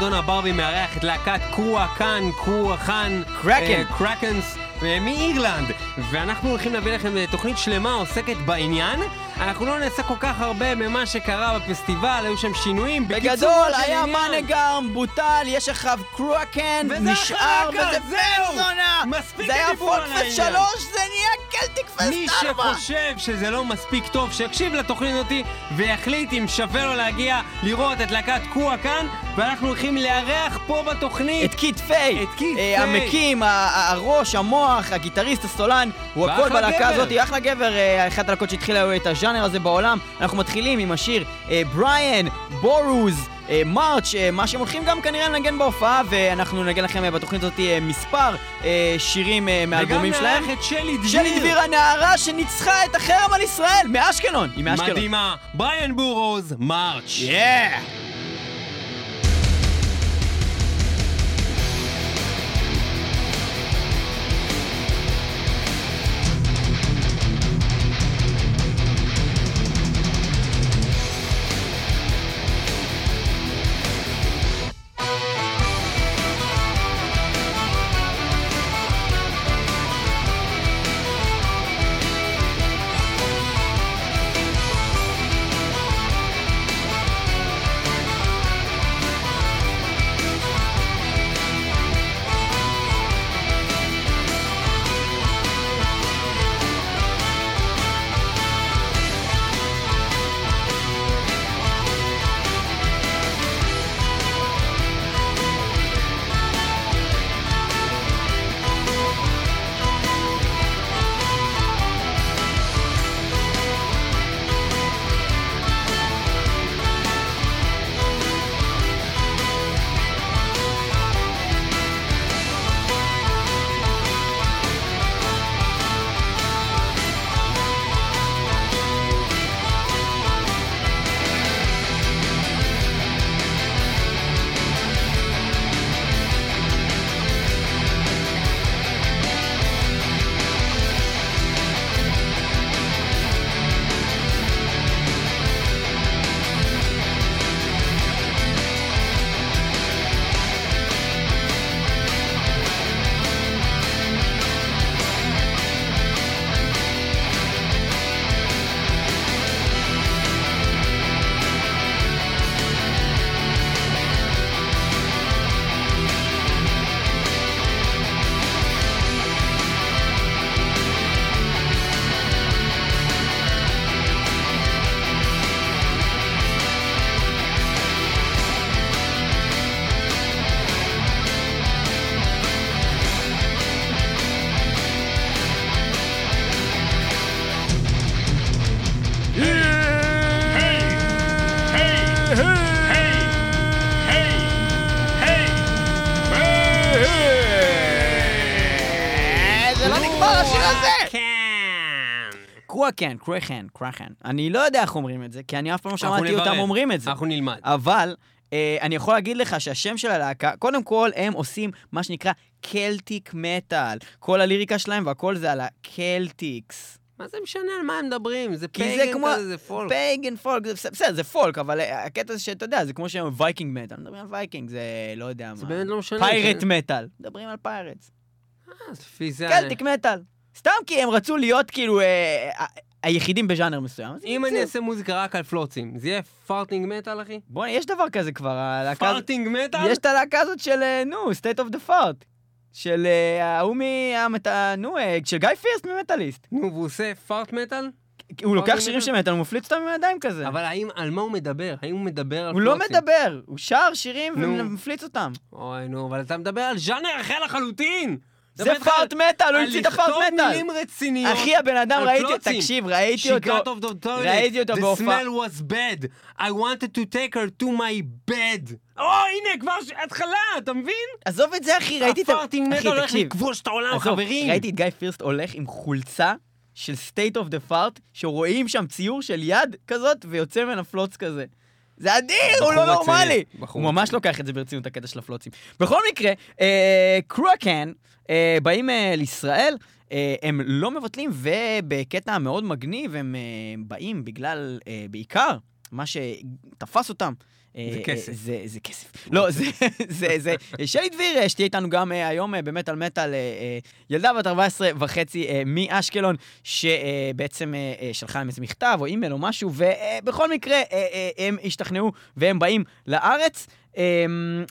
מועדון הברבי מארח את להקת קרואה קאן, קרואה חאן, קרקן. אה, קרקנס, אה, מאירלנד. ואנחנו הולכים להביא לכם אה, תוכנית שלמה עוסקת בעניין. אנחנו לא נעשה כל כך הרבה ממה שקרה בפסטיבל, היו שם שינויים. בגדול, היה. מנגרם, בוטל, יש קרוקן, וזה נשאר, וזה! פנזונה! מספיק זה היה העניין. 3, זה נהיה קלטיק פסט 4! מי שחושב שזה לא מספיק טוב, שיקשיב לתוכנית אותי ויחליט אם שווה לו להגיע לראות את להקת כאן, ואנחנו הולכים לארח פה בתוכנית. את קיט פיי, את קיט אה, פיי. המקים, הראש, המוח, הגיטריסט, הסולן, הוא הכל בלהקה גבר. הזאת, אחלה גבר, אה, אחת הלהקות שהתחילה את הז'אנר הזה בעולם. אנחנו מתחילים עם השיר אה, בריאן, בורוז, אה, מרץ', אה, מה שהם הולכים גם כנראה לנגן בהופעה, ואנחנו ננגן לכם בתוכנית הזאת מספר שירים מהאלבומים וגם שלהם. נארח את שלי דביר. שלי דביר הנערה שניצחה את החרם על ישראל, מאשקלון, היא מאשקלון. מדהימה. בריאן בורוז, מרץ'. Yeah! קרואקן, קרואחן, קרואחן. אני לא יודע איך אומרים את זה, כי אני אף פעם לא שמעתי אותם. אומרים את זה. אנחנו נלמד. אבל אה, אני יכול להגיד לך שהשם של הלהקה, קודם כל הם עושים מה שנקרא קלטיק מטאל. כל הליריקה שלהם והכל זה על הקלטיקס. מה זה משנה על מה הם מדברים? זה כי זה פייגן כמו- כזה, זה פולק. פייגן פולק, זה בסדר, זה פולק, אבל אה, הקטע זה שאתה יודע, זה כמו שהם וייקינג מטאל, מדברים על וייקינג, זה לא יודע זה מה. באמת לא משנה. פיירט כן. מטאל, מדברים על פיירטס. אה, לפי זה... קלטיק מטאל. סתם כי הם רצו להיות כאילו אה, ה- היחידים בז'אנר מסוים. אם אני. אעשה מוזיקה רק על פלוצים, זה יהיה פארטינג מטאל, אחי? בוא, יש דבר כזה כבר, הלהקה... פארטינג מטאל? יש את הלהקה הזאת של, אה, נו, State of the Fart. של אה, ההוא מ... המת- נו, אה, של גיא פירסט ממטאליסט. נו, והוא עושה פארט מטאל? הוא לוקח שירים? של מטאל, הוא מפליץ אותם עם הידיים כזה. אבל האם, על מה הוא מדבר? האם הוא מדבר על הוא לא פלוצים? מדבר, הוא שר שירים. ומפליץ אותם. אוי, נו, אבל אתה מדבר על ז'אנר אחר לחלוטין! זה פארט מטאל, הוא המציא את הפארט לכתוב מטאל. מילים רציניות. אחי, הבן אדם, ראיתי. תקשיב, ראיתי אותו. the. ראיתי אותו The בהופעה. smell was bad. I wanted to take her to my bed. או, הנה, כבר התחלה, אתה מבין? עזוב את זה, אחי, ראיתי את ה... הפארטינג מטאל הולך. לכבוש את העולם, חברים. ראיתי את גיא פירסט הולך עם חולצה של State of the Fart, שרואים שם ציור של יד כזאת, ויוצא ממנה פלוץ כזה. זה אדיר, הוא לא נורמלי. הוא ממש לוקח את זה ברצינות, הקטע של הפלוצים. בכל מקרה, קרואקן אה, באים אה, לישראל, אה, הם לא מבטלים, ובקטע מאוד מגניב, הם אה, באים בגלל, אה, בעיקר, מה שתפס אותם. זה אה, כסף. אה, זה, זה כסף. לא, זה, זה, זה, שלי דביר, אה, שתהיה איתנו גם אה, היום אה, באמת על מטאל, אה, אה, ילדה בת 14 וחצי אה, מאשקלון, שבעצם אה, אה, שלחה להם איזה מכתב או אימייל או משהו, ובכל מקרה אה, אה, הם השתכנעו והם באים לארץ. אה,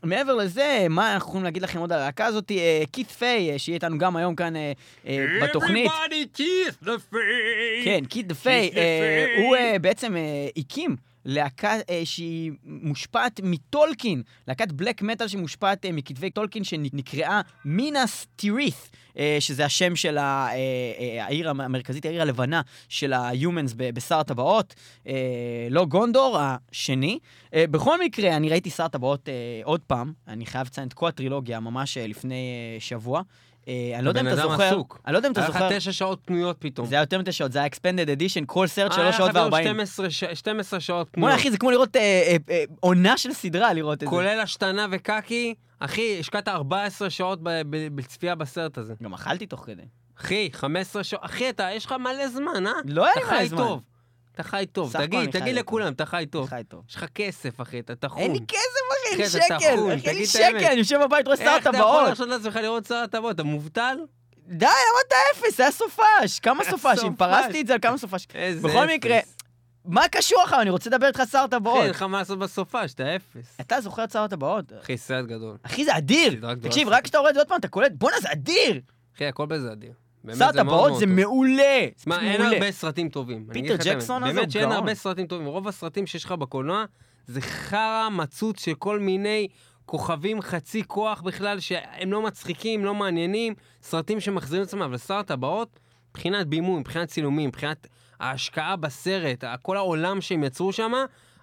מעבר לזה, מה אנחנו יכולים להגיד לכם עוד על הלהקה הזאת? אה, קית' פיי, שיהיה איתנו גם היום כאן אה, אה, בתוכנית. Everybody kiss the face! כן, קיד דה פיי. הוא אה, בעצם הקים להקה אה, שהיא מושפעת מטולקין, להקת בלק מטאל שמושפעת אה, מכתבי טולקין שנקראה מינס טירית, שזה השם של אה, אה, העיר המרכזית, העיר הלבנה של ה-Humans בשר הטבעות, אה, לא גונדור, השני. אה, בכל מקרה, אני ראיתי שר הטבעות אה, עוד פעם, אני חייב לציין את כל הטרילוגיה ממש אה, לפני אה, שבוע. אה, אני לא יודע אם אתה זוכר. אני לא יודע אם אתה היה לך זוכר, תשע שעות פנויות פתאום. זה היה יותר מתשע שעות, זה היה אקספנדד אדישן, כל סרט היה שלוש לך שעות וארבעים. 12 ש- 12 שעות בוא'נה פנויות. אחי, זה כמו לראות אה, אה, אה, עונה של סדרה, לראות את זה. כולל השתנה וקקי. אחי, השקעת 14 שעות בצפייה בסרט הזה. גם אכלתי תוך כדי. אחי, 15 שעות. אחי, אתה, יש לך מלא זמן, אה? לא היה לי אתה מלא חי זמן. טוב. אתה חי טוב. סך הכל אני תגיד, חי תגיד טוב. לכולם, אתה חי טוב. חי טוב. יש לך כסף, אחי, אתה טחון. אין לי כסף, אין לי אחי, אתה שקל. אחי, אין לי. שקל, אני יושב בבית, רואה שר איך אתה יכול הטבעות. להרשות לעצמך לראות שר הטבעות? אתה מובטל? די, אתה אפס? היה סופש. כמה סופשים? סופש. פרסתי את זה על כמה סופש. איזה בכל אפס. מקרה, מה קשור לך? אני רוצה לדבר איתך שר אחי, הטבעות. אין לך מה לעשות בסופה, שאתה אפס. אתה זוכר את שר הטבעות? אחי, סרט גדול. אחי, זה אדיר. תקשיב, רק כשאתה רואה את זה עוד פעם, אתה קולט, בואנה, זה אדיר. אחי, הכל בזה אדיר. באמת, שר הטבעות זה. מעולה. תשמע, אין. הרבה סרטים טובים. פיטר. ג'קסון הזה באמת הוא שאין גאון. הרבה סרטים טובים. רוב הסרטים שיש לך בקולנוע זה חרא מצוץ של כל מיני כוכבים חצי כוח בכלל, שהם לא מצחיקים, לא מעניינים, סרטים שמחזירים את עצמם, אבל שר הטבעות, מבחינת בימוי, מבחינת צילומים, מבחינת ההשקעה בסרט, כל העולם שהם יצרו שם,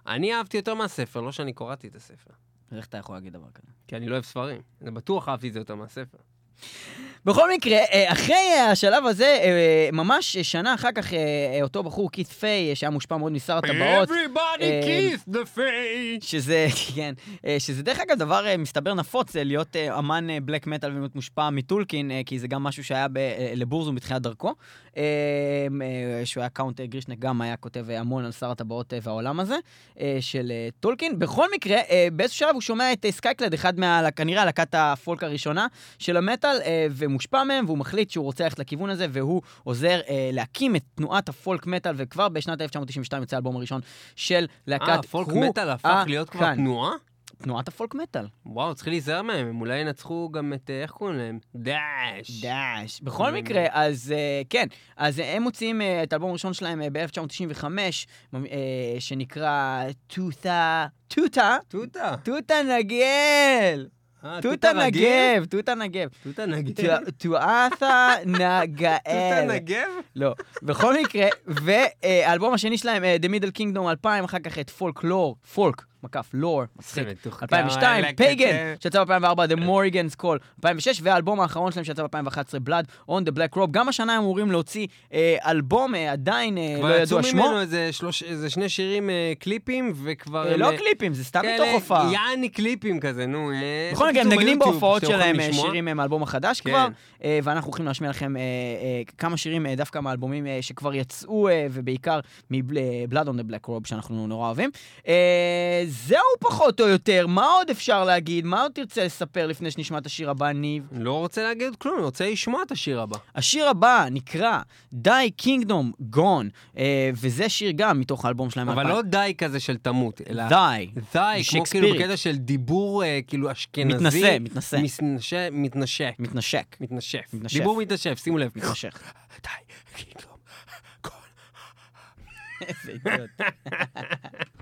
אני אהבתי יותר מהספר, לא שאני קראתי את הספר. איך אתה יכול להגיד דבר כזה? כי אני לא אוהב ספרים. אני בטוח אהבתי את זה יותר מהספר. בכל מקרה, אה, אחרי השלב הזה, אה, ממש שנה אחר כך, אה, אותו בחור, קית' פיי, שהיה מושפע מאוד משר הטבעות, Everybody kiss the face! שזה, כן, שזה דרך אגב דבר מסתבר נפוץ, להיות אמן בלק מטאל ולהיות מושפע מטולקין, כי זה גם משהו שהיה לבורזום בתחילת דרכו. שהוא היה קאונט גרישנק, גם היה כותב המון על שר הטבעות והעולם הזה, של טולקין. בכל מקרה, באיזשהו שלב הוא שומע את סקייקלד, אחד מה... כנראה להקת הפולק הראשונה של המטאל, אה, ומושפע מהם, והוא מחליט שהוא רוצה ללכת לכיוון הזה, והוא עוזר אה, להקים את תנועת הפולק מטאל, וכבר בשנת 1992 יוצא האלבום הראשון של להקת אה, פולק קרו מטאל הפך להיות כבר כאן. תנועה? תנועת הפולק מטאל. וואו, צריך להיזהר מהם, הם אולי ינצחו גם את, אה, איך קוראים להם? דאעש. דאעש. בכל. מקרה, אז אה, כן, אז אה, הם מוציאים אה, את האלבום הראשון שלהם ב-1995, שנקרא טוטה, טוטה, תותה. טוטה נגל, אה, טוטה רגיל? נגב, טוטה נגב. תותה נגב. טואתה תותה נגאל. נגב? לא. בכל מקרה, והאלבום השני שלהם, אה, The Middle Kingdom 2000, אחר כך את פולק לור, פולק, מקף, לור, מצחיק. 2002, פייגן, שיצא ב-2004, The Morrigan's Call, 2006, והאלבום האחרון שלהם שיצא ב-2011, Blood on the Black Robe. גם השנה הם אמורים להוציא אה, אלבום, אה, עדיין אה, לא כבר יצאו ידוע שמו. ממנו איזה שלוש- איזה שני שירים אה, קליפים, וכבר... אה, הם, לא אה, קליפים, זה סתם מתוך הופעה. יעני קליפים כזה, נו. אה, בכל מקרה, הם נגנים בהופעות שלהם אה. שירים אה, מהאלבום החדש כן. כבר, אה, ואנחנו הולכים להשמיע לכם אה, אה, כמה שירים אה, דווקא מהאלבומים אה, שכבר יצאו, אה, ובעיקר מ-Blood on the Black Robe, שאנחנו נורא אוהבים. אה, זהו פחות או יותר, מה עוד אפשר להגיד? מה עוד תרצה לספר לפני שנשמע את השיר הבא, ניב? לא רוצה להגיד כלום, אני רוצה לשמוע את השיר הבא. השיר הבא נקרא Die Kingdom Gone, אה, וזה שיר גם מתוך האלבום שלהם. אבל לא די כזה של תמות, אלא... Die. די, כמו. כאילו בקטע של דיבור אה, כאילו אשכנזי. מתנשא, מתנשא. מתנשא, מתנשק. מתנשק. מתנשף. מתנשף. דיבור מתנשף, שימו לב. מתנשך. די, קינגדום. איזה אידיוט.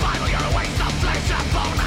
Bible, you're a waste of flesh and bone.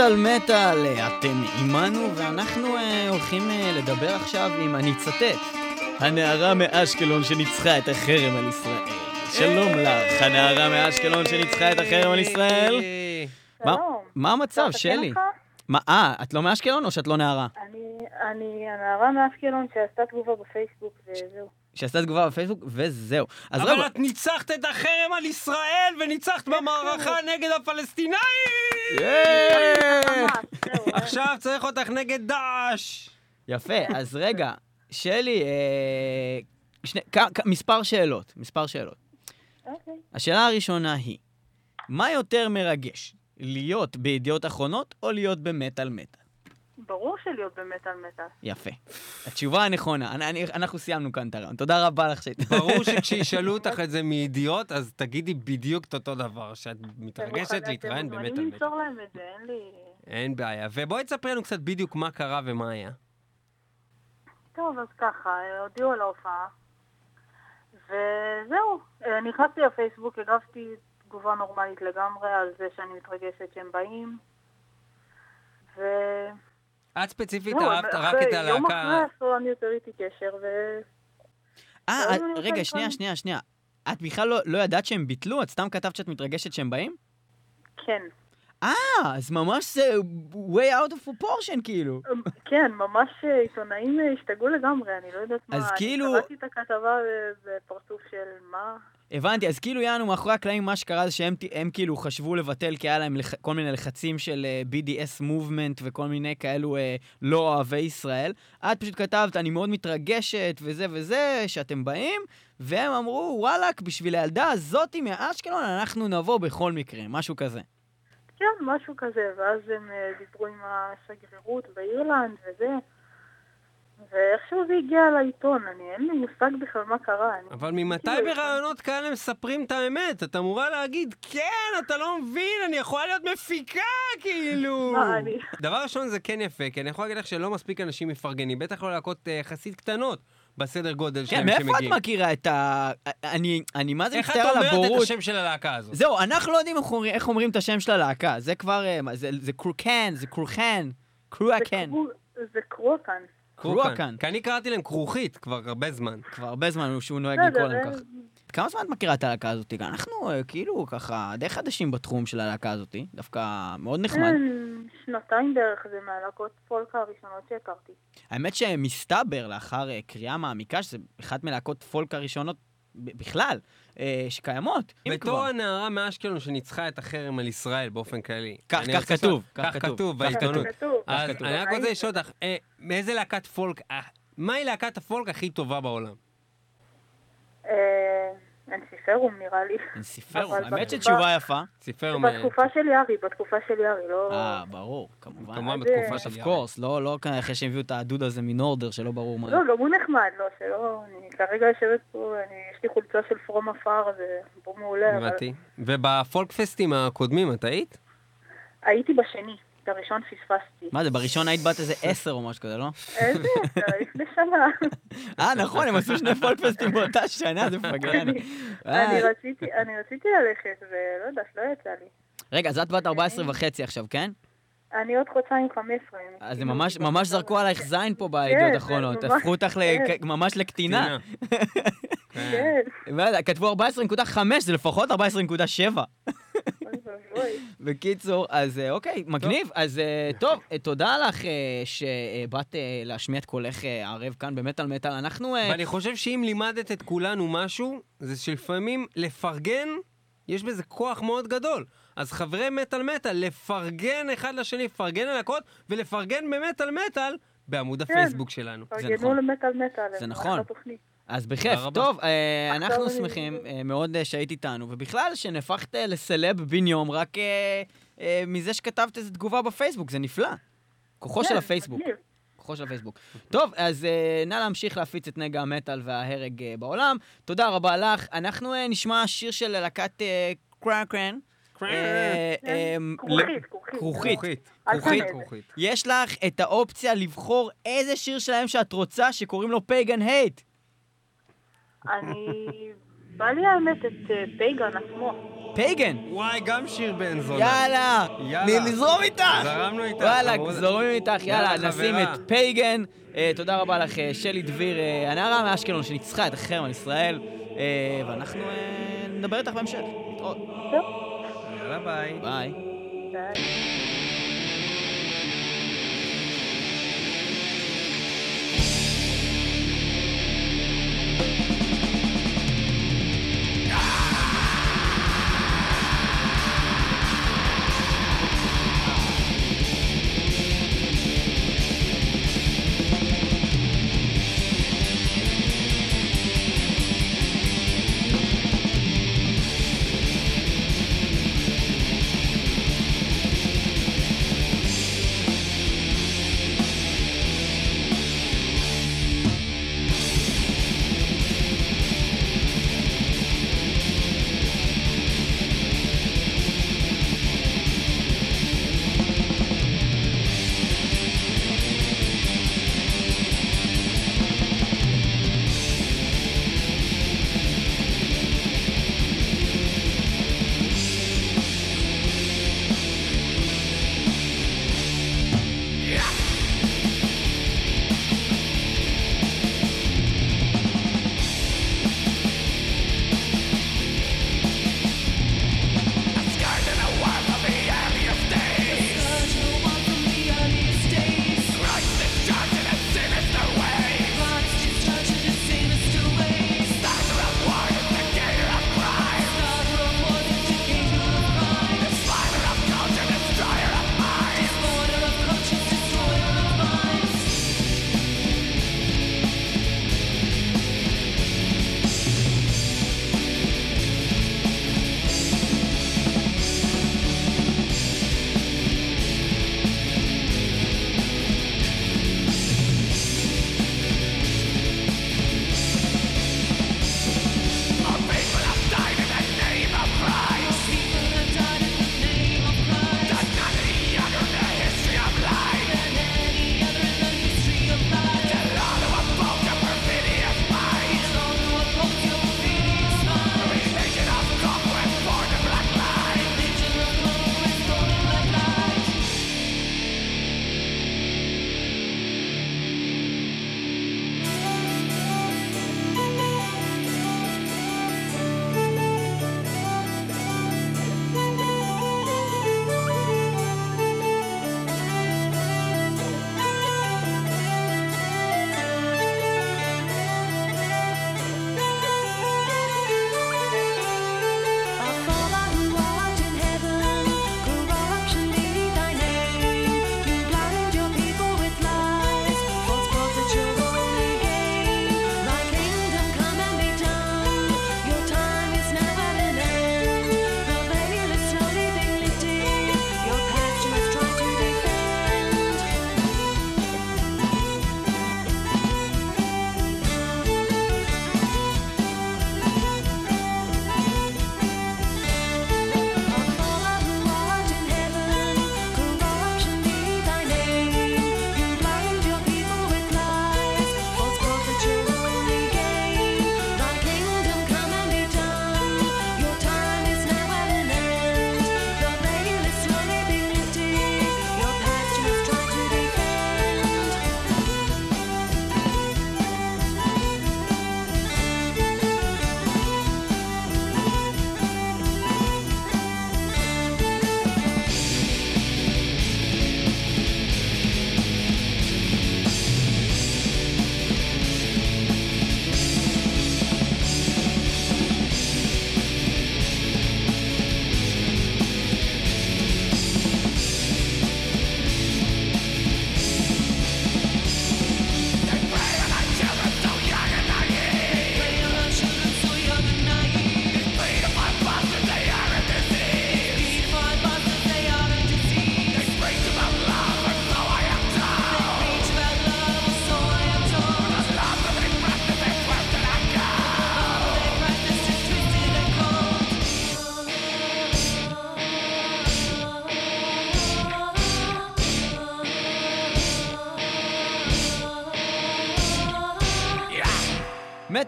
מטאל מטאל, אתם עימנו ואנחנו אה, הולכים אה, לדבר עכשיו עם, אני אצטט, הנערה מאשקלון שניצחה את החרם על ישראל. שלום לך, הנערה מאשקלון שניצחה את החרם על ישראל. אה, מה- שלום. מה המצב, אפשר לתקן שלי? אותך? מה, אה, את לא מאשקלון או שאת לא נערה? אני, אני הנערה מאשקלון שעשתה תגובה בפייסבוק וזהו. שעשתה תגובה בפייסבוק, וזהו. אז אבל רגע, את ניצחת את החרם על ישראל וניצחת במערכה נגד הפלסטינאים! זהו. עכשיו צריך אותך נגד דאעש! יפה, אז רגע, שלי, אה, שני, כ, כ, מספר שאלות, מספר שאלות. אוקיי. השאלה הראשונה היא, מה יותר מרגש, להיות בידיעות אחרונות או להיות במטאל מטאל? ברור שלהיות במטאל מטאל. יפה. התשובה הנכונה, אני, אני, אנחנו סיימנו כאן את הרעיון. תודה רבה לך שהיית. ברור שכשישאלו אותך את זה מידיעות, אז תגידי בדיוק את אותו דבר, שאת אתם מתרגשת מוכנים- להתראיין אתם במטאל מוכנים מטאל. למסור להם את זה, אין לי... אין בעיה. ובואי תספרי לנו קצת בדיוק מה קרה ומה היה. טוב, אז ככה, הודיעו על ההופעה, וזהו. נכנסתי לפייסבוק, הגבתי תגובה נורמלית לגמרי על זה שאני מתרגשת שהם באים, ו... את ספציפית אהבת רק את יום אחרי הלהקה... אני יותר איתי קשר, ו... אה, לא, רגע, שנייה. שנייה, שנייה. את בכלל לא, לא ידעת שהם ביטלו? את סתם כתבת שאת מתרגשת שהם באים? כן. אה, אז ממש זה way out of proportion, כאילו. כן, ממש אה, עיתונאים אה, השתגעו לגמרי, אני לא יודעת מה. אז כאילו- אני קראתי את הכתבה בפרצוף של מה... הבנתי, אז כאילו יענו מאחורי הקלעים מה שקרה זה שהם הם כאילו חשבו לבטל כי היה להם לח... כל מיני לחצים של uh, BDS מובמנט וכל מיני כאלו uh, לא אוהבי ישראל. את פשוט כתבת, אני מאוד מתרגשת וזה וזה, שאתם באים, והם אמרו, וואלאק, בשביל הילדה הזאתי מאשקלון אנחנו נבוא בכל מקרה, משהו כזה. כן, משהו כזה, ואז הם אה, דיברו עם השגרירות באירלנד וזה, ואיכשהו זה הגיע לעיתון, אני אין לי מושג בכלל מה קרה. אבל ממתי כאילו, ברעיונות כאלה מספרים את האמת? את אמורה להגיד, כן, אתה לא מבין, אני יכולה להיות מפיקה, כאילו. מה, אני... דבר ראשון, זה כן יפה, כי אני יכול להגיד לך שלא מספיק אנשים מפרגנים, בטח לא להקות אה, יחסית קטנות בסדר גודל כן, שלהם מאיפה את שמגיעים. מכירה את ה... אני, אני מה זה איך את מצטער על אומרת את הבורות. השם של הלהקה הזאת? זהו, אנחנו לא יודעים איך אומרים- איך אומרים את השם של הלהקה. זה כבר, אה, זה קרוקן, זה קרוחן, זה קרואקן. קרו- זה קרוקן. קרואקן. כי אני קראתי להם כרוכית כבר הרבה זמן. כבר הרבה זמן שהוא נוהג לקרוא להם אה, ככה. כמה זמן את מכירה את הלהקה הזאת? אנחנו אה, כאילו ככה די חדשים בתחום של הלהקה הזאת, דווקא מאוד נחמד. כן, שנתיים בערך זה מהלהקות פולקה הראשונות שהכרתי. האמת שמסתבר לאחר אה, קריאה מעמיקה, שזה אחת מלהקות פולק הראשונות בכלל, אה, שקיימות. בתור כבר. הנערה מאשקלון שניצחה את החרם על ישראל באופן כללי. כך- כתוב, כך כך כתוב, בעיתונות. אז. אני רק רוצה לשאול אותך, אה, מאיזה להקת פולק, אה, מהי להקת הפולק הכי טובה בעולם? אה, אנסיפרום נראה לי. אנסיפרום, האמת בתקופה- שתשובה יפה. סיפר מ... בתקופה של יארי, בתקופה של יארי, לא... אה, ברור, כמובן. כמובן אז, בתקופה אה, של of יארי. course, לא לא כאן אחרי שהביאו את הדוד הזה מנורדר, שלא ברור מה. לא, גם הוא נחמד, לא, שלא... אני כרגע יושבת פה, אני, יש לי חולצה של פרום עפר, זה פה מעולה, אבל הבנתי. ובפולק פסטים הקודמים את היית? הייתי בשני, את הראשון פספסתי. מה זה, בראשון היית בת איזה עשר או משהו כזה, לא? איזה? זה לפני שנה. אה, נכון, הם עשו שני פולקפסטים באותה שנה, זה מפגרני. אני- אני רציתי, אני רציתי ללכת, ולא יודעת, לא יצא לי. רגע, אז את בת 14 וחצי עכשיו, כן? אני עוד חודשיים 15. הם אז כאילו הם ממש, אותי ממש בקטע זרקו. עלייך זין פה כן, בעדות זה האחרונות. ממש- הפכו אותך כן. ממש לקטינה. כן. כן, כתבו 14.5, זה לפחות 14.7. בקיצור, אז אה, אוקיי, מגניב. אז אה, טוב, אה, תודה לך שבאת להשמיע את קולך הערב כאן במטאל מטאל. אנחנו... ואני חושב שאם לימדת את כולנו משהו, זה שלפעמים לפרגן, יש בזה כוח מאוד גדול. אז חברי מטאל מטאל, לפרגן אחד לשני, לפרגן על הקוד, ולפרגן במטאל מטאל בעמוד כן. הפייסבוק שלנו. פרגנו נכון. למטאל מטאל. זה נכון. אז בכיף. טוב, אה, אנחנו שמחים אה, מאוד אה, שהיית איתנו, ובכלל שנהפכת אה, לסלב בן יום רק אה, אה, מזה שכתבת איזו תגובה בפייסבוק, זה נפלא. כוחו של כן, הפייסבוק. כוחו של הפייסבוק. טוב, אז אה, נא להמשיך להפיץ את נגע המטאל וההרג אה, בעולם. תודה רבה לך. אנחנו אה, נשמע שיר של להקת אה, קרקרן. אה, כן, אה, כרוכית, כרוכית. כרוכית. יש לך את האופציה לבחור איזה שיר שלהם שאת רוצה שקוראים לו פייגן הייט. אני בא לי האמת את אה, פייגן עצמו. פייגן! וואי, גם שיר בן זונה. יאללה! יאללה. נזרום איתך! זרמנו איתך. וואלה. זורמים איתך, יאללה, נשים. את פייגן. אה, תודה רבה לך, אה, שלי דביר, הנערה מאשקלון שניצחה את החרם על ישראל, ואנחנו נדבר איתך בהמשך. להתראות. יאללה, ביי. ביי. די.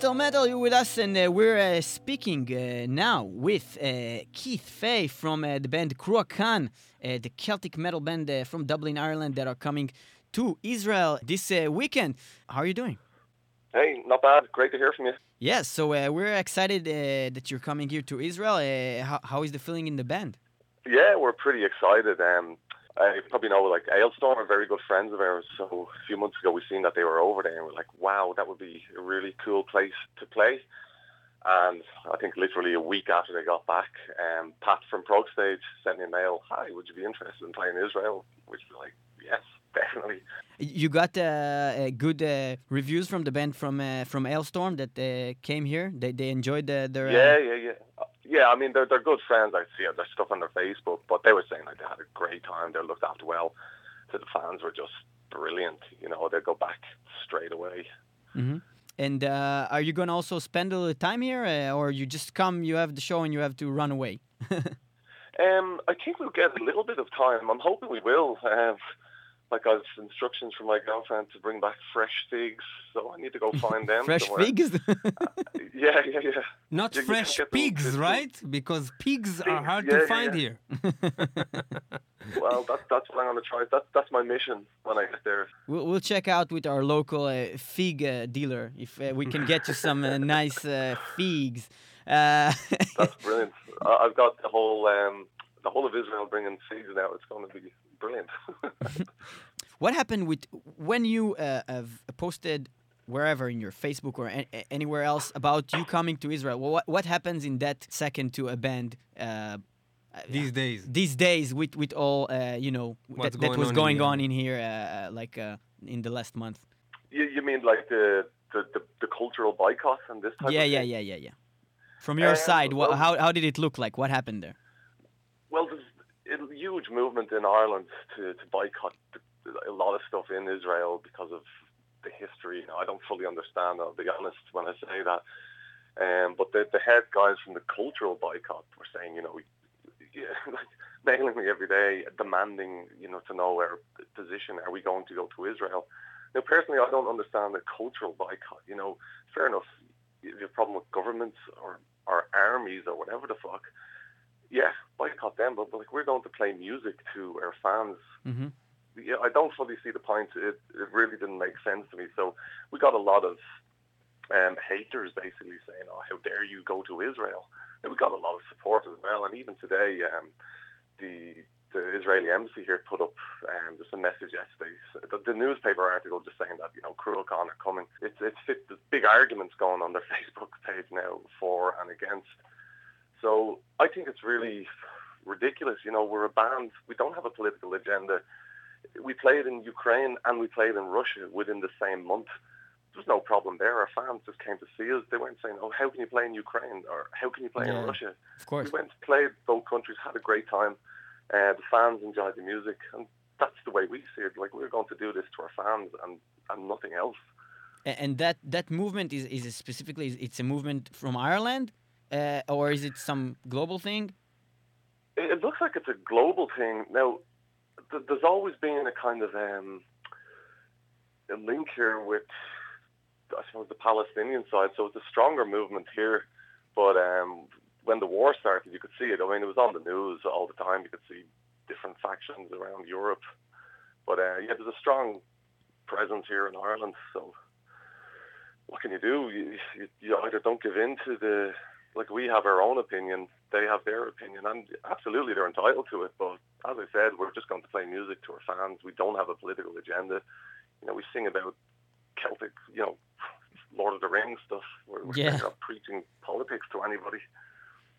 Metal Metal, you with us, and uh, we're uh, speaking uh, now with uh, Keith Fay from uh, the band Cruachan, uh, the Celtic metal band from Dublin, Ireland, that are coming to Israel this weekend. How are you doing? Hey, not bad. Great to hear from you. Yes, so we're excited that you're coming here to Israel. How, how is the feeling in the band? Yeah, we're pretty excited. Um, I probably know like Alestorm are very good friends of ours. So a few months ago we seen that they were over there and we're like, wow, that would be a really cool place to play. And I think literally a week after they got back, um, Pat from Prog Stage sent me a mail, hi, would you be interested in playing Israel? Which was like, yes, definitely. You got uh, uh, good uh, reviews from the band from uh, from Alestorm that uh, came here. They they enjoyed the, their. uh, Yeah, yeah, yeah. Uh, Yeah, I mean, they're, they're good friends. I see their stuff on their Facebook, but they were saying like they had a great time. They looked after well. So the fans were just brilliant. You know, they'd go back straight away. hmm And uh, are you gonna also spend a little time here, uh, or you just come, you have the show, and you have to run away? Um, I think we'll get a little bit of time. I'm hoping we will. Um, like I've instructions from my girlfriend to bring back fresh figs, so I need to go find them. Fresh somewhere. figs. Yeah, yeah, yeah. Not You- fresh can get them pigs, right? Because pigs are hard yeah, to yeah, find yeah. here. Well, that's that's what I'm going to try. That's that's my mission when I get there. we'll, we'll check out with our local uh, fig uh, dealer if uh, we can get you some uh, nice uh, figs. Uh, That's brilliant. I've got the whole um, the whole of Israel bringing figs now. It's going to be brilliant. what happened with when you uh, have posted wherever in your Facebook or a- a- anywhere else about you coming to Israel? Well, what what happens in that second to a band? Uh, These days. these days with with all uh, you know that, What's that going was on going here. on in here uh, uh, like uh, in the last month. you, you mean like the, the, the, the cultural boycott and this type Yeah, of yeah, thing? yeah, yeah, yeah. From your Um, side, well- how how did it look like? What happened there? Well, a huge movement in Ireland to, to boycott a lot of stuff in Israel because of the history. You know, I don't fully understand. I'll be honest when I say that. Um, but the, the head guys from the cultural boycott were saying, you know, yeah, like mailing me every day, demanding, you know, to know our position. Are we going to go to Israel? Now, personally, I don't understand the cultural boycott. You know, fair enough. If you have a problem with governments or, or armies or whatever the fuck, yeah, boycott them. But, but like, we're going to play music to our fans hmm yeah, I don't fully see the point. It it really didn't make sense to me. So we got a lot of um, haters basically saying, "Oh, how dare you go to Israel?" And we got a lot of support as well. And even today, um, the the Israeli embassy here put up um, just a message yesterday. The, the newspaper article just saying that you know Cruachan are coming. It's it's fit, there's big arguments going on their Facebook page now for and against. So I think it's really ridiculous. You know, we're a band. We don't have a political agenda we played in Ukraine and we played in Russia within the same month. There was no problem there. Our fans just came to see us. They weren't saying, "Oh, how can you play in Ukraine?" or "How can you play Yeah. in Russia?" Of course. We went, to played both countries, had a great time. Uh, the fans enjoyed the music, and that's the way we see it. Like we're going to do this to our fans and and nothing else. And that that movement is is specifically it's a movement from Ireland, uh, or is it some global thing? It, looks like it's a global thing. Now, th- there's always been a kind of um, a link here with, I suppose, the Palestinian side. So it's a stronger movement here. But um, when the war started, you could see it. I mean, it was on the news all the time. You could see different factions around Europe. But uh, yeah, there's a strong presence here in Ireland. So what can you do? You, you, you either don't give in to the like we have our own opinion, they have their opinion, and absolutely they're entitled to it. But as I said, we're just going to play music to our fans. We don't have a political agenda. You know, we sing about Celtic, you know, Lord of the Rings stuff. We're, we're Yeah. not preaching politics to anybody.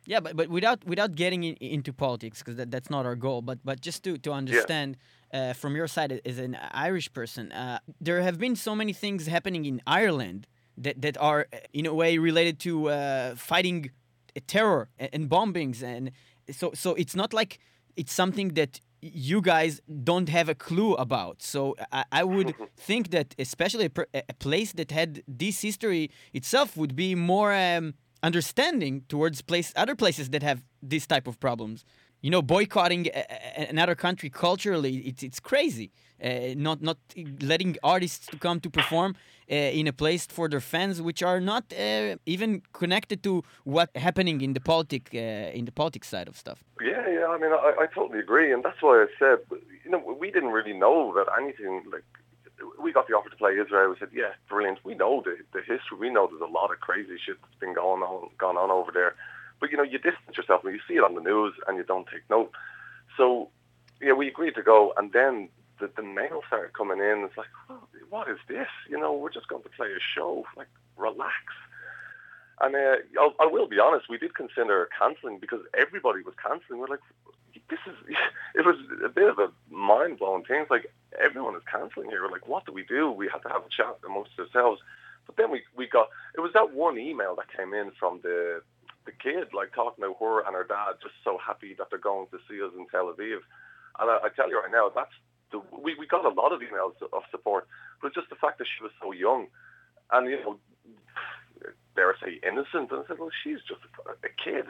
Yeah, but, but without without getting in, into politics, because that, that's not our goal. But but just to to understand uh, from your side as an Irish person, uh, there have been so many things happening in Ireland that that are in a way related to uh, fighting uh, terror and, and bombings, and so so it's not like it's something that you guys don't have a clue about. So I, I would think that especially a, a place that had this history itself would be more um, understanding towards place other places that have this type of problems. you know, boycotting a, a, another country culturally, it's it's crazy. Uh, not not letting artists to come to perform uh, in a place for their fans, which are not uh, even connected to what happening in the politic uh, in the politics side of stuff. Yeah, yeah. I mean, I, I totally agree, and that's why I said, you know, we didn't really know that anything like we got the offer to play Israel. We said, yeah, brilliant. We know the the history. We know there's a lot of crazy shit that's been going on gone on over there. But you know, you distance yourself when you see it on the news and you don't take note. So, yeah, we agreed to go, and then the, the mail started coming in. It's like, well, what is this? You know, we're just going to play a show. Like, relax. And uh, I'll, I will be honest, we did consider cancelling because everybody was cancelling. We're like, this is, it was a bit of a mind blowing thing. It's like everyone is cancelling here. We're like, what do we do? We had to have a chat amongst ourselves. But then we, we got, it was that one email that came in from the, the kid, like talking about her and her dad, just so happy that they're going to see us in Tel Aviv. And I, I tell you right now, that's we, we got a lot of emails of support, but just the fact that she was so young. And, you know, dare I say, innocent. And I said, well, she's just a, a kid.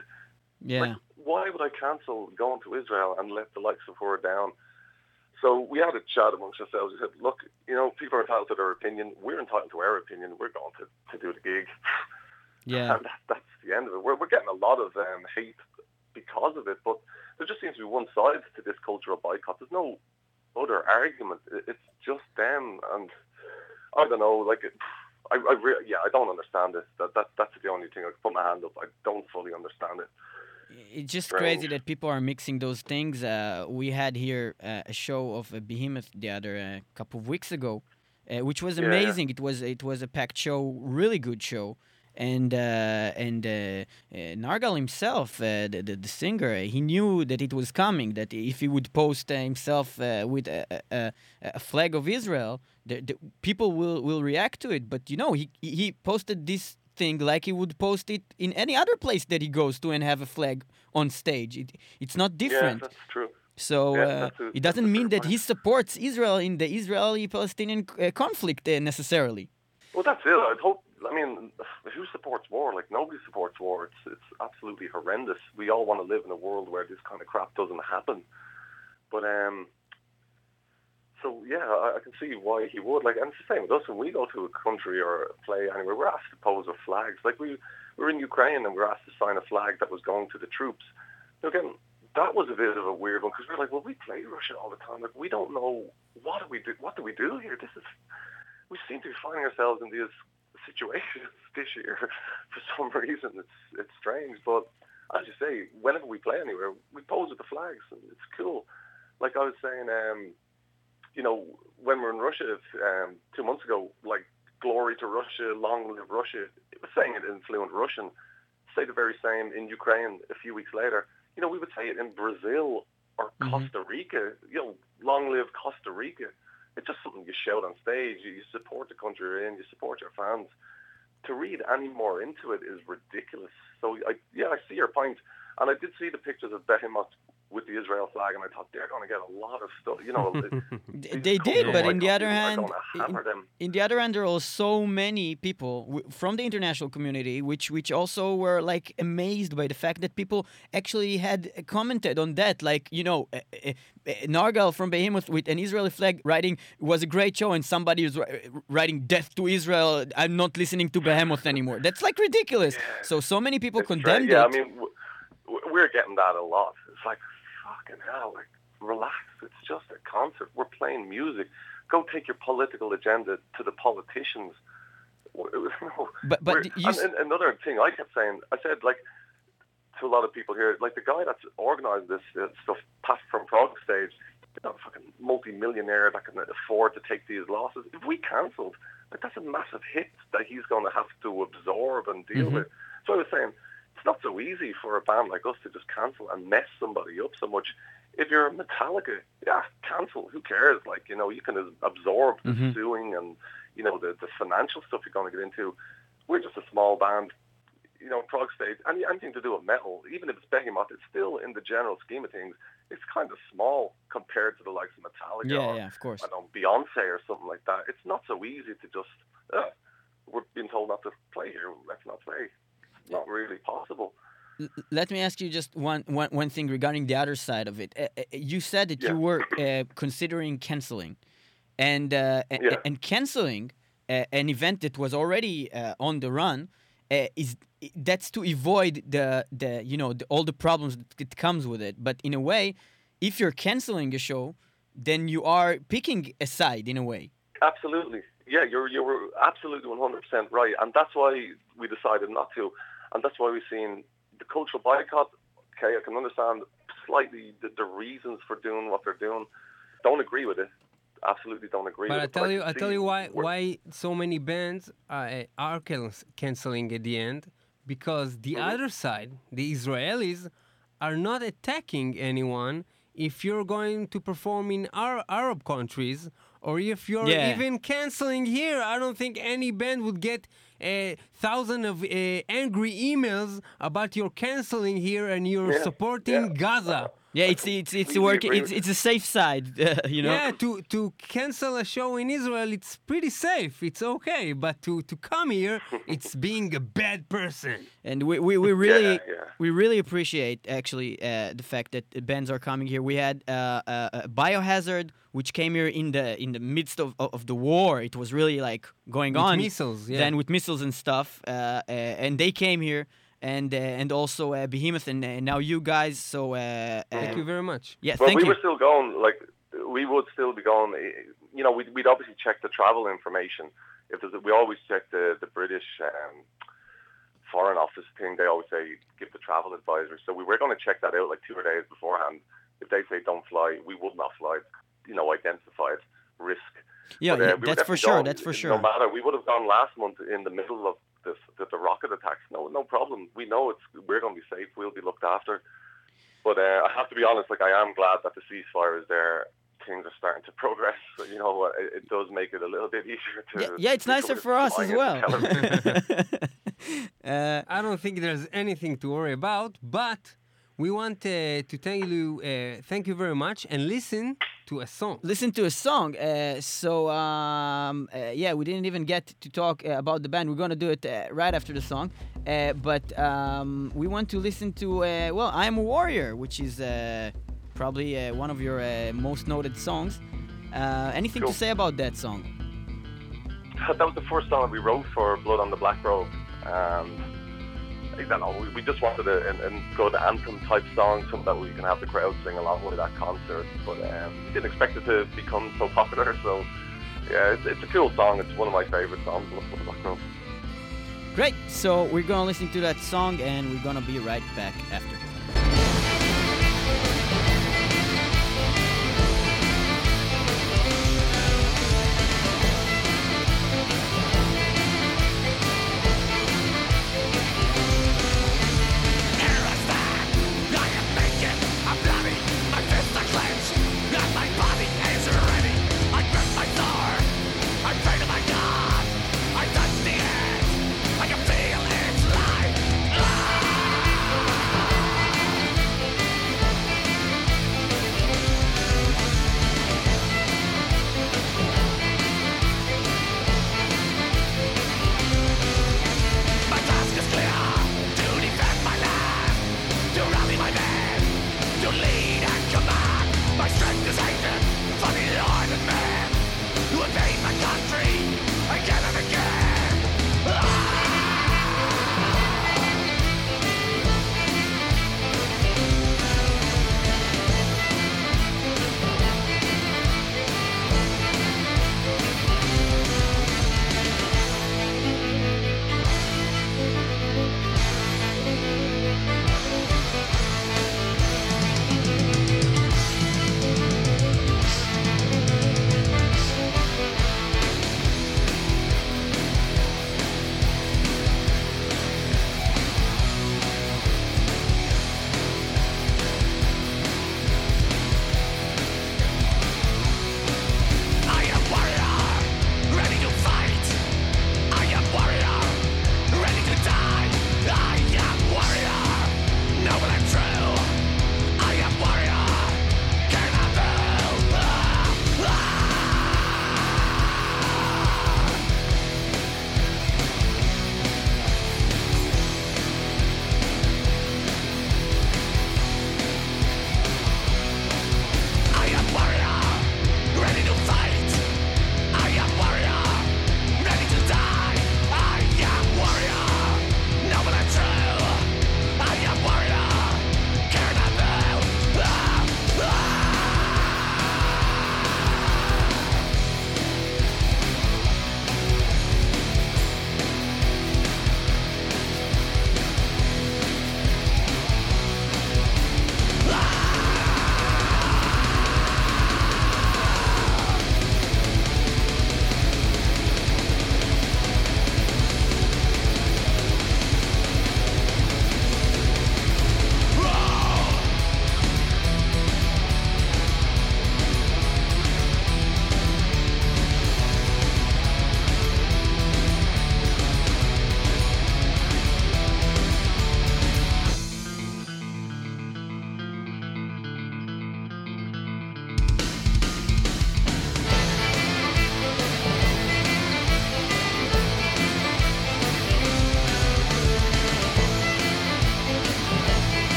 Yeah. Like, why would I cancel going to Israel and let the likes of her down? So we had a chat amongst ourselves. We said, look, you know, people are entitled to their opinion. We're entitled to our opinion. We're going to, to do the gig. Yeah. And that, that's the end of it. We're, we're getting a lot of um, hate because of it, but there just seems to be one side to this cultural boycott. There's no other argument. It's just them, and I don't know. Like, it, I, I re- yeah, I don't understand it. That, that that's the only thing I put my hand up. I don't fully understand it. It's just Strange. crazy that people are mixing those things. Uh, we had here uh, a show of a behemoth the other uh, couple of weeks ago, uh, which was Yeah. amazing. It was it was a packed show, really good show. And uh, and uh, uh, Nergal himself, uh, the, the the singer, he knew that it was coming. That if he would post uh, himself uh, with a, a, a flag of Israel, the, the people will, will react to it. But you know, he he posted this thing like he would post it in any other place that he goes to and have a flag on stage. It, it's not different. Yeah, that's true. So Yeah, uh, a- it doesn't mean that he supports Israel in the Israeli-Palestinian uh, conflict uh, necessarily. Well, that's it. I hope. I mean, who supports war? Like nobody supports war. It's it's absolutely horrendous. We all want to live in a world where this kind of crap doesn't happen. But um, so yeah, I, I can see why he would. Like, and it's the same with us when we go to a country or play anywhere. We're asked to pose with flags. Like we we were in Ukraine and we were asked to sign a flag that was going to the troops. Now, again, that was a bit of a weird one because we're like, well, we play Russia all the time. Like, we don't know what do we do. What do we do here? This is we seem to be finding ourselves in these situations this year for some reason. It's it's strange, but as you say, whenever we play anywhere, we pose with the flags, and it's cool. Like I was saying, um, you know, when we we're in Russia um, two months ago, like "Glory to Russia, Long Live Russia," it was saying it in fluent Russian. Say the very same in Ukraine a few weeks later. You know, we would say it in Brazil or Mhm. Costa Rica. You know, "Long Live Costa Rica." It's just something you shout on stage. You support the country you're in. You support your fans. To read any more into it is ridiculous. So I, yeah, I see your point, and I did see the pictures of Behemoth with the Israel flag, and I thought they're going to get a lot of stuff. You know, They did, but in the other hand, in, in the other hand, there are so many people w- from the international community, which which also were like amazed by the fact that people actually had commented on that. Like you know, uh, uh, uh, Nergal from Behemoth with an Israeli flag writing was a great show, and somebody was ri- writing "Death to Israel." I'm not listening to Behemoth anymore. That's like ridiculous. So so many people It's strange. condemned yeah, it. I mean, w- w- we're getting that a lot. It's like, fucking hell, like, relax. It's just a concert. We're playing music. Go take your political agenda to the politicians. No, but but you and, another thing I kept saying, I said like to a lot of people here, like the guy that's organised this uh, stuff, Pat from Prague stage, you know, fucking multi-millionaire that can afford to take these losses. If we cancelled, like that's a massive hit that he's going to have to absorb and deal Mhm. with. So I was saying, it's not so easy for a band like us to just cancel and mess somebody up so much. If you're a Metallica, yeah, cancel. Who cares? Like, you know, you can absorb the Mhm. suing and, you know, the, the financial stuff you're going to get into. We're just a small band. You know, Prague stage, any, anything to do with metal, even if it's Behemoth, it's still in the general scheme of things, it's kind of small compared to the likes of Metallica yeah or yeah of course. I don't know, Beyonce or something like that. It's not so easy to just, uh, we're being told not to play here, let's not play. Not really possible. Let me ask you just one, one, one thing regarding the other side of it. Uh, you said that Yeah. you were uh, considering canceling, and uh, Yeah. and canceling uh, an event that was already uh, on the run uh, is that's to avoid the the you know the, all the problems that comes with it. But in a way, if you're canceling a show, then you are picking a side in a way. Absolutely. Yeah, you're you were absolutely 100% right, and that's why we decided not to, and that's why we've seen the cultural boycott. Okay, I can understand slightly the, the reasons for doing what they're doing. Don't agree with it. Absolutely don't agree But with I it. tell you, I tell you why why so many bands uh, are canceling at the end because the Mm-hmm. other side, the Israelis, are not attacking anyone. If you're going to perform in our Arab countries, or if you're Yeah. even canceling here, I don't think any band would get a thousand of uh, angry emails about your canceling here and you're Yeah, supporting yeah. Gaza. Yeah, it's it's it's working. It's it's a safe side, uh, you know. Yeah, to, to cancel a show in Israel, it's pretty safe. It's okay. But to, to come here, it's being a bad person. And we, we, we really yeah. we really appreciate actually uh, the fact that bands are coming here. We had uh, uh, uh, Biohazard, which came here in the in the midst of, of, the war. It was really like going With on. missiles, yeah. Then with missiles and stuff, uh, uh, and they came here, and uh, and also uh, Behemoth, and uh, now you guys. So uh, Thank you very much. Yeah, Well, thank we you. were still going. Like we would still be going. eh, You know, we'd, we'd obviously check the travel information. If there's, a, we always check the the British um, Foreign Office thing. They always say give the travel advisory. So we were going to check that out like two or days beforehand. If they say don't fly, we would not fly. You know, identified risk. yeah, But, uh, yeah, we that's for sure. going, That's for sure No sure. matter, we would have gone last month in the middle of this, the, the rocket attacks. No, no problem. We know it's we're going to be safe. We'll be looked after. But uh, I have to be honest. Like I am glad that the ceasefire is there. Things are starting to progress. So, you know, it, it does make it a little bit easier to. Yeah, yeah, it's nicer for us as well. into Tel Aviv. uh, I don't think there's anything to worry about, but we want uh, to tell you uh, thank you very much and listen to a song. listen to a song. Uh, so um, uh, yeah, we didn't even get to talk uh, about the band. We're gonna do it uh, right after the song. Uh, but um, we want to listen to uh, well, "I Am a Warrior," which is uh, probably uh, one of your uh, most noted songs. Uh, anything to say about that song? that was the first song that we wrote for Blood on the Black Robe. And I don't know, we, just wanted a, an, an good anthem type song, something that we can have the crowd sing along with at concerts. But um, we didn't expect it to become so popular. So yeah, it's, it's a cool song. It's one of my favorite songs. Great. So we're gonna listen to that song, and we're gonna be right back after.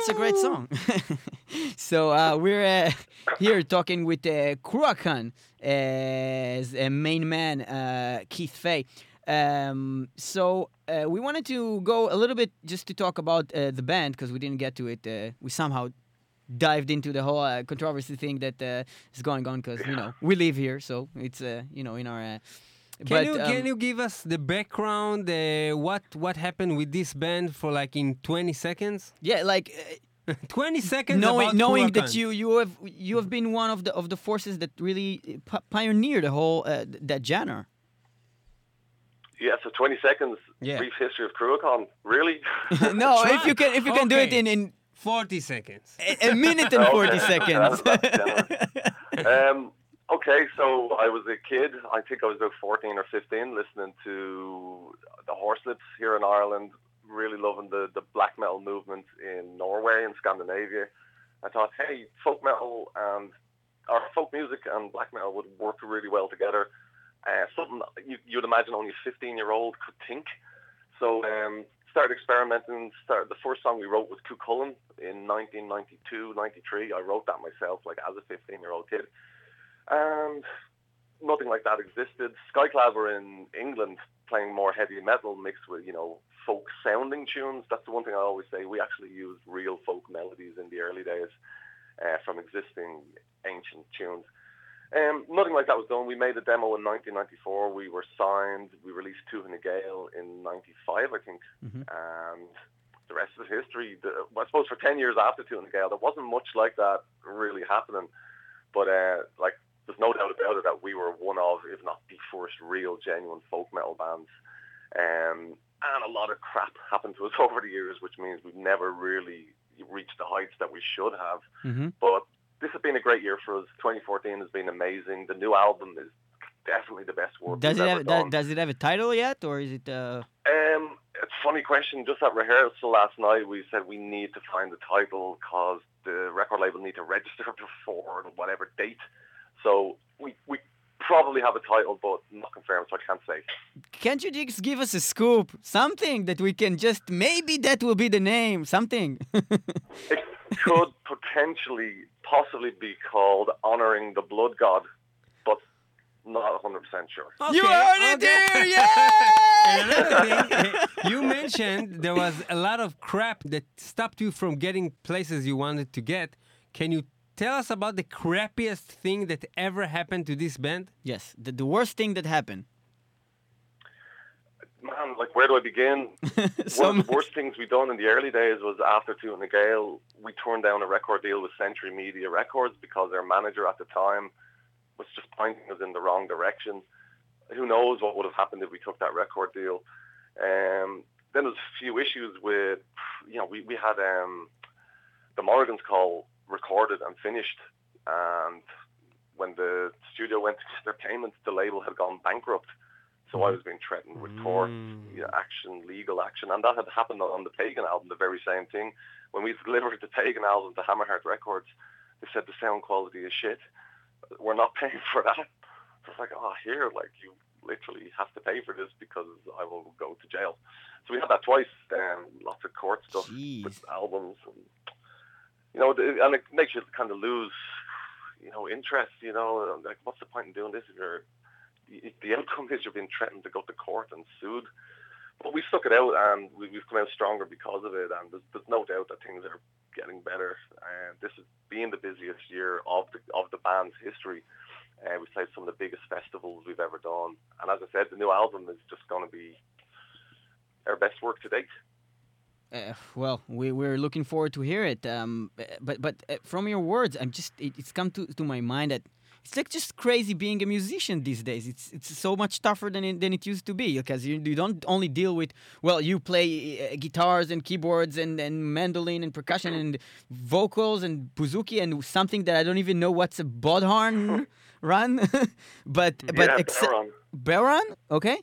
That's a great song. so uh, we're uh, here talking with uh, Cruachan as a main man, uh, Keith Fay. Um, so uh, we wanted to go a little bit just to talk about uh, the band because we didn't get to it. Uh, we somehow dived into the whole controversy thing that is going on because you know we live here, so it's you know in our. Uh, Can but, you um, can you give us the background? Uh, what what happened with this band for like in 20 seconds? yeah, like 20 seconds. knowing about knowing Cruachan. that you you have you have been one of the of the forces that really uh, p- pioneered the whole uh, that genre. Yeah, so 20 seconds, Yeah. brief history of Cruachan. Really? no, Try. if you can if you can do it in in 40 seconds. a, a minute and forty seconds. That's generous. um, okay, so I was a kid. I think I was about 14 or 15, listening to the Horslips here in Ireland. Really loving the, the black metal movement in Norway and Scandinavia. I thought, hey, folk metal and our folk music and black metal would work really well together. Uh, something you, you'd imagine only a 15 year old could think. So um, started experimenting. Started the first song we wrote was Cuchulainn in 1992, 93. I wrote that myself, like as a 15 year old kid, and nothing like that existed. Skyclad were in England playing more heavy metal mixed with you know folk sounding tunes. That's the one thing I always say. We actually used real folk melodies in the early days uh, from existing ancient tunes. Um, nothing like that was done. We made a demo in 1994. We were signed. We released Tuatha Na Gael in 95, I think. Mhm. And the rest is history. The, I suppose for 10 years after Tuatha Na Gael, there wasn't much like that really happening. But uh, like, there's no doubt about it that we were one of, if not the first real, genuine folk metal bands. Um, and a lot of crap happened to us over the years, which means we've never really reached the heights that we should have. Mhm. But this has been a great year for us. 2014 has been amazing. The new album is definitely the best work Does it ever have done. does, does it have a title yet, or is it? Uh... Um, it's a funny question. Just at rehearsal last night, we said we need to find the title because the record label need to register before whatever date. So we we probably have a title, but not confirmed, so I can't say. Can't you just give us a scoop, something that we can just maybe that will be the name, something? It could potentially, possibly be called honoring the blood god, but not 100% sure. You heard it okay. here, yay! And another thing, you mentioned there was a lot of crap that stopped you from getting places you wanted to get. Can you tell us about the crappiest thing that ever happened to this band? yes, the, the worst thing that happened. Man, like, where do I begin? One of the worst things we done in the early days was after Tuatha Na Gael, we turned down a record deal with Century Media Records because their manager at the time was just pointing us in the wrong direction. Who knows what would have happened if we took that record deal? Um, then there's a few issues with, you know, we, we had um, the Morrigan's Call recorded and finished, and when the studio went to get their payments, the label had gone bankrupt. So I was being threatened with court Mm. you know, action, legal action, and that had happened on the Pagan album, the very same thing. When we delivered the Pagan album to Hammerheart Records, they said the sound quality is shit. We're not paying for that. So it's like, oh, here, like you literally have to pay for this because I will go to jail. So we had that twice, um, lots of court stuff with albums, and you know, and it makes you kind of lose, you know, interest. You know, like what's the point in doing this if you're the, the outcome is you're being threatened to go to court and sued. But we stuck it out and we, we've come out stronger because of it. And there's, there's no doubt that things are getting better. And this has been the busiest year of the of the band's history. Uh, we've played some of the biggest festivals we've ever done. And as I said, the new album is just going to be our best work to date. Uh, well, we we're looking forward to hear it. Um, but but uh, from your words, I'm just it, it's come to, to my mind that it's like just crazy being a musician these days. It's it's so much tougher than it, than it used to be because you, you don't only deal with well, you play uh, guitars and keyboards and, and mandolin and percussion and vocals and bouzouki and something that I don't even know what's a bodhorn run, but but yeah, except bodhrán. bodhrán, okay,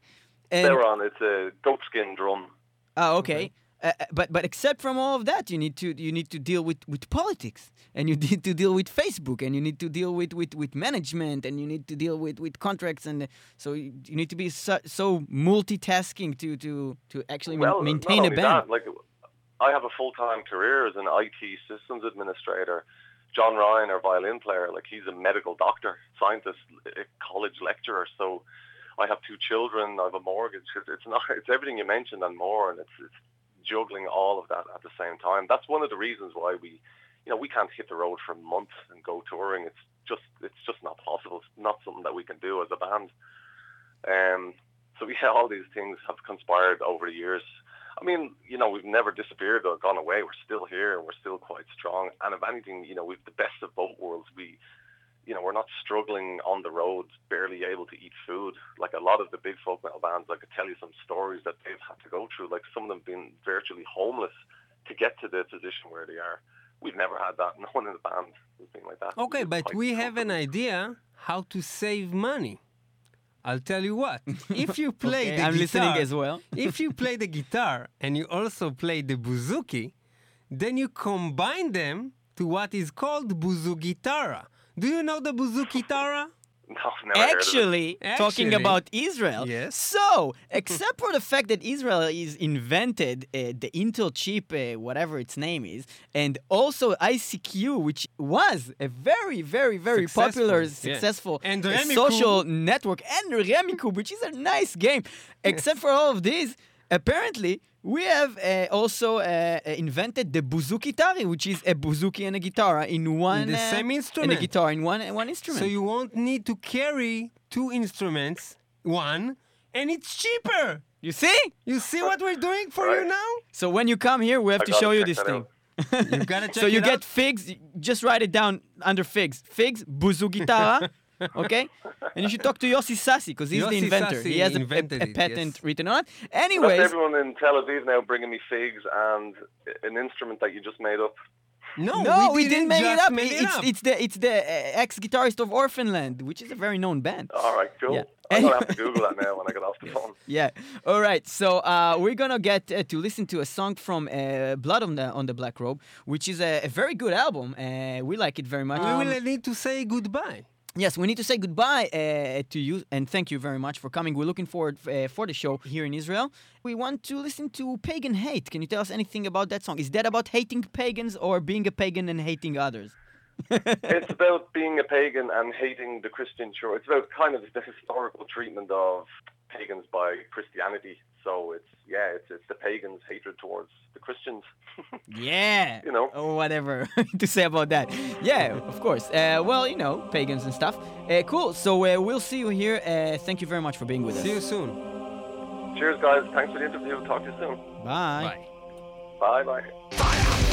and bodhrán, it's a goatskin drum. Oh, okay. Uh, uh, but but except from all of that, you need to you need to deal with, with politics, and you need to deal with Facebook, and you need to deal with, with, with management, and you need to deal with, with contracts, and uh, so you, you need to be so, so multitasking to to to actually well, maintain a band. That, like I have a full-time career as an IT systems administrator. John Ryan, our violin player, like he's a medical doctor, scientist, college lecturer. So I have two children. I have a mortgage. It's it's not. It's everything you mentioned and more, and it's it's juggling all of that at the same time. That's one of the reasons why we, you know, we can't hit the road for months and go touring. It's just it's just not possible. It's not something that we can do as a band. Um, so yeah, all these things have conspired over the years. I mean, you know, we've never disappeared or gone away. We're still here we're still quite strong. And if anything, you know, we've the best of both worlds. We, you know, we're not struggling on the road, barely able to eat food. Like a lot of the big folk metal bands, I could tell you some stories that they've had to go through. Like some of them being virtually homeless to get to the position where they are. We've never had that. No one in the band has been like that. Okay, It's but we have an idea how to save money. I'll tell you what. If you play Okay, the I'm guitar, listening as well. if you play the guitar and you also play the bouzouki, then you combine them to what is called buzugitara. Do you know the buzugitara? No, never heard of it. Actually, talking Actually. about Israel. Yes. So, except for the fact that Israel is invented uh, the Intel chip, uh, whatever its name is, and also ICQ, which was a very, very, very Successful, popular, yeah. successful And uh, social network, and Rummikub, which is a nice game. Except for all of these, apparently. We have uh, also uh, uh, invented the buzukitari, which is a bouzouki and a guitar in one in the uh, same instrument. and a guitar in one one instrument. So you won't need to carry two instruments, one, and it's cheaper. you see? You see what we're doing for you now? So when you come here, we have I to show you this thing. out. You gotta check so you get out. figs. Just write it down under figs. Figs, buzu guitarra. Okay, and you should talk to Yossi Sassi because he's the inventor. Sassi he has a, a- invented a it, patent yes. written on it. That's Anyways, everyone in Tel Aviv now bringing me figs and an instrument that you just made up. No, no, we, didn't make it up. make it it's up. it's the it's the uh, ex guitarist of Orphaned Land, which is a very known band. All right, cool. Yeah. I'm gonna have to Google that now when I get off the phone. Yeah. All right. So uh, we're gonna get uh, to listen to a song from uh, Blood on the on the Black Robe, which is a, a very good album. Uh, we like it very much. we Um, will need to say goodbye. Yes, we need to say goodbye uh, to you and thank you very much for coming. We're looking forward uh, for the show here in Israel. We want to listen to Pagan Hate. Can you tell us anything about that song? Is that about hating pagans or being a pagan and hating others? it's about being a pagan and hating the Christian church. It's about kind of the historical treatment of pagans by Christianity. So it's yeah, it's it's the pagans' hatred towards the Christians. yeah. You know. Or whatever to say about that. Yeah, of course. Uh, well, you know, pagans and stuff. Uh, cool. So uh, we'll see you here. Uh, thank you very much for being with See us. See you soon. Cheers, guys. Thanks for the interview. Talk to you soon. Bye. Bye bye. More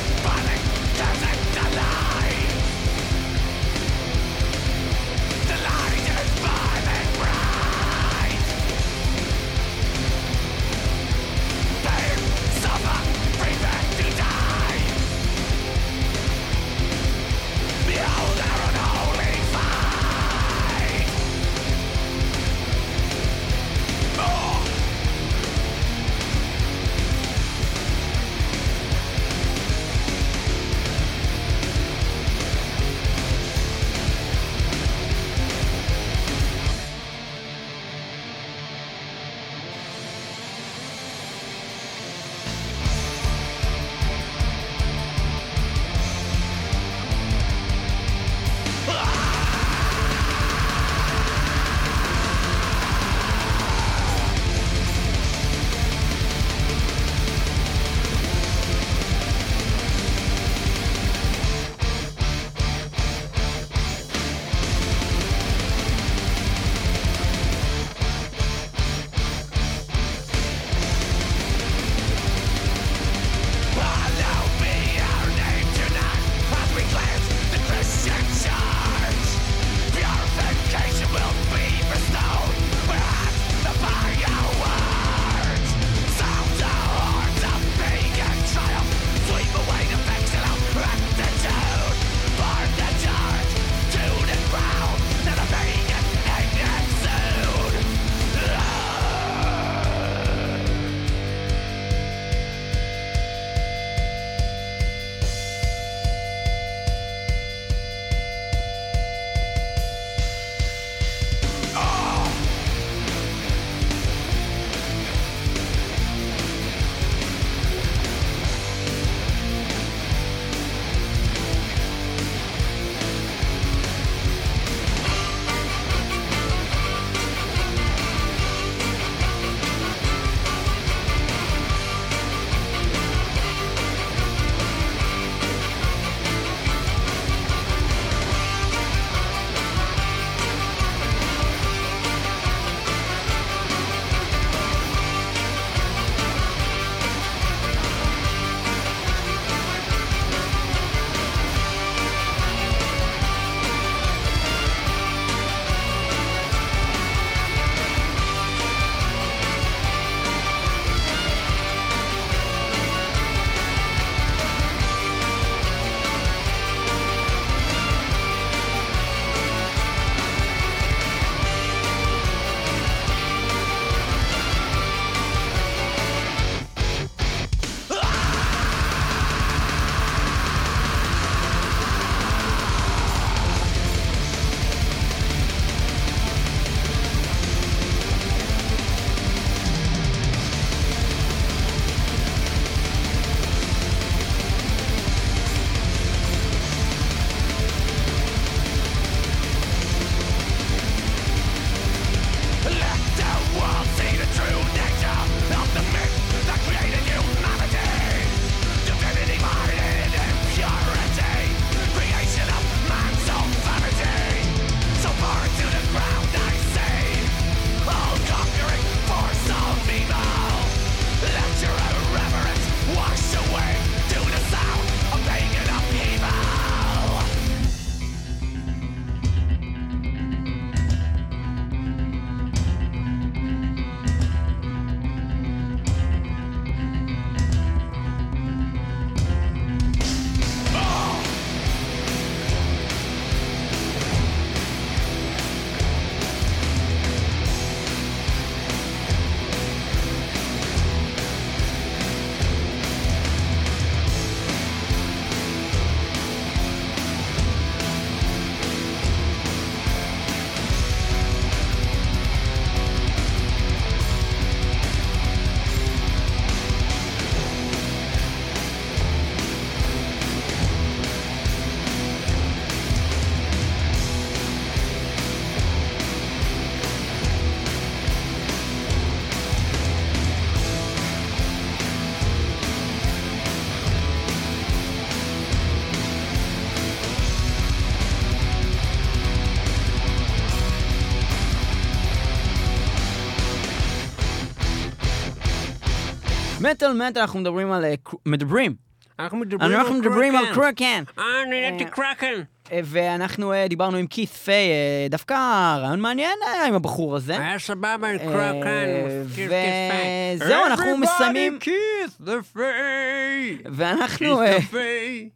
מטאל מטאל אנחנו מדברים על... אה, מדברים. אנחנו מדברים, על, קרקן. אה, אני נהייתי קרקן. אה, ואנחנו דיברנו עם כית' פיי, דווקא רעיון מעניין היה עם הבחור הזה. היה סבבה עם קרקן, וזהו, אנחנו מסיימים... כית' דה פיי! ואנחנו... כית' דה פיי!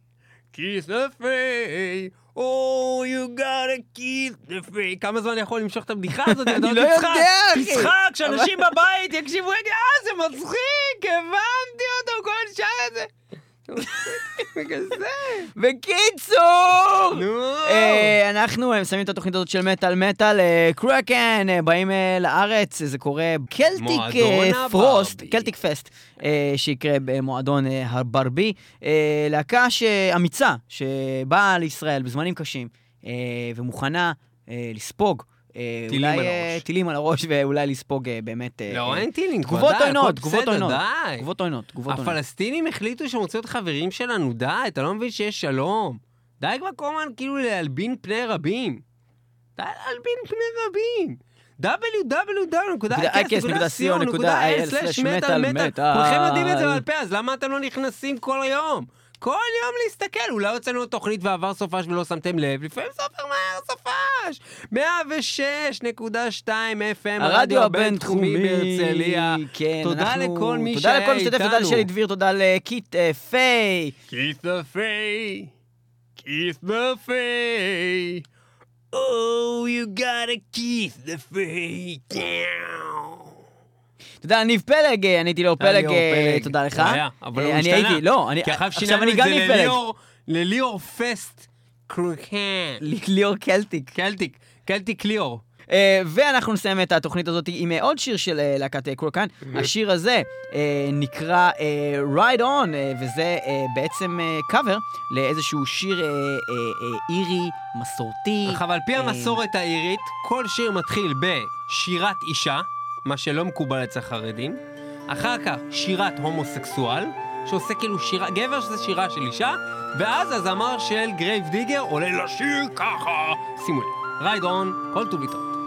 כית' דה פיי! Oh, you gotta kiss the face. כמה זמן אני יכול למשוך את הבדיחה הזאת? אני לא יודע, אחי. תצחק, שאנשים בבית יקשיבו, אה, זה מצחיק, הבנתי אותו, כל את זה. בגלל זה. בקיצור! נו. אה, אנחנו מסיימים את התוכנית הזאת של מטאל מטאל, קרקן, אה, באים אה, לארץ, זה קורה קלטיק פרוסט. קלטיק פסט, שיקרה במועדון הברבי. להקה אמיצה, שבאה לישראל בזמנים קשים, ומוכנה לספוג. אה, טילים אולי, על אה, הראש. טילים על הראש, ואולי לספוג אה, באמת... לא, אין טילים. תגובות עוינות, תגובות עוינות. תגובות עוינות, תגובות עוינות. הפלסטינים החליטו שהם רוצים להיות חברים שלנו, די, אתה לא מבין שיש שלום. די כבר כל הזמן כאילו להלבין פני רבים. די להלבין פני רבים. www.icast.co.il/מטאל כולכם יודעים את זה בעל פה, אז למה אתם לא נכנסים כל יום? כל יום להסתכל, אולי הוצאנו תוכנית ועבר סופש ולא שמתם לב, לפעמים זה עובר מהר סופש. 106.2 FM, הרדיו הבינתחומי בהרצליה. כן, תודה אנחנו- לכל מי תודה שהיה לכל משתתף, תודה איתנו. לשלי דביר, תודה לקיט אה, פיי. Fay, kiss the fay. Oh, you gotta kiss the fay. תודה אתה יודע, ניב פלג, אה, אני הייתי לאור אה, אה, פלג, תודה לך. אבל הוא השתנה. לא, עכשיו אני את זה לליאור, לליאור פסט קרוקה. ליאור קלטיק. קלטיק, קלטיק ליאור. Uh, ואנחנו נסיים את התוכנית הזאת עם עוד שיר של uh, להקת קורקן. קולקן. Mm-hmm. השיר הזה uh, נקרא uh, Ride On, uh, וזה uh, בעצם קאבר uh, לאיזשהו שיר אירי, מסורתי. אך אבל על פי המסורת האירית, כל שיר מתחיל בשירת אישה. מה שלא מקובל אצל חרדים. אחר כך שירת הומוסקסואל, שעושה כאילו שירה, גבר שזה שירה של אישה, ואז הזמר של גרייב דיגר עולה לשיר ככה. שימו לב, רייד און, כל טוב איתו.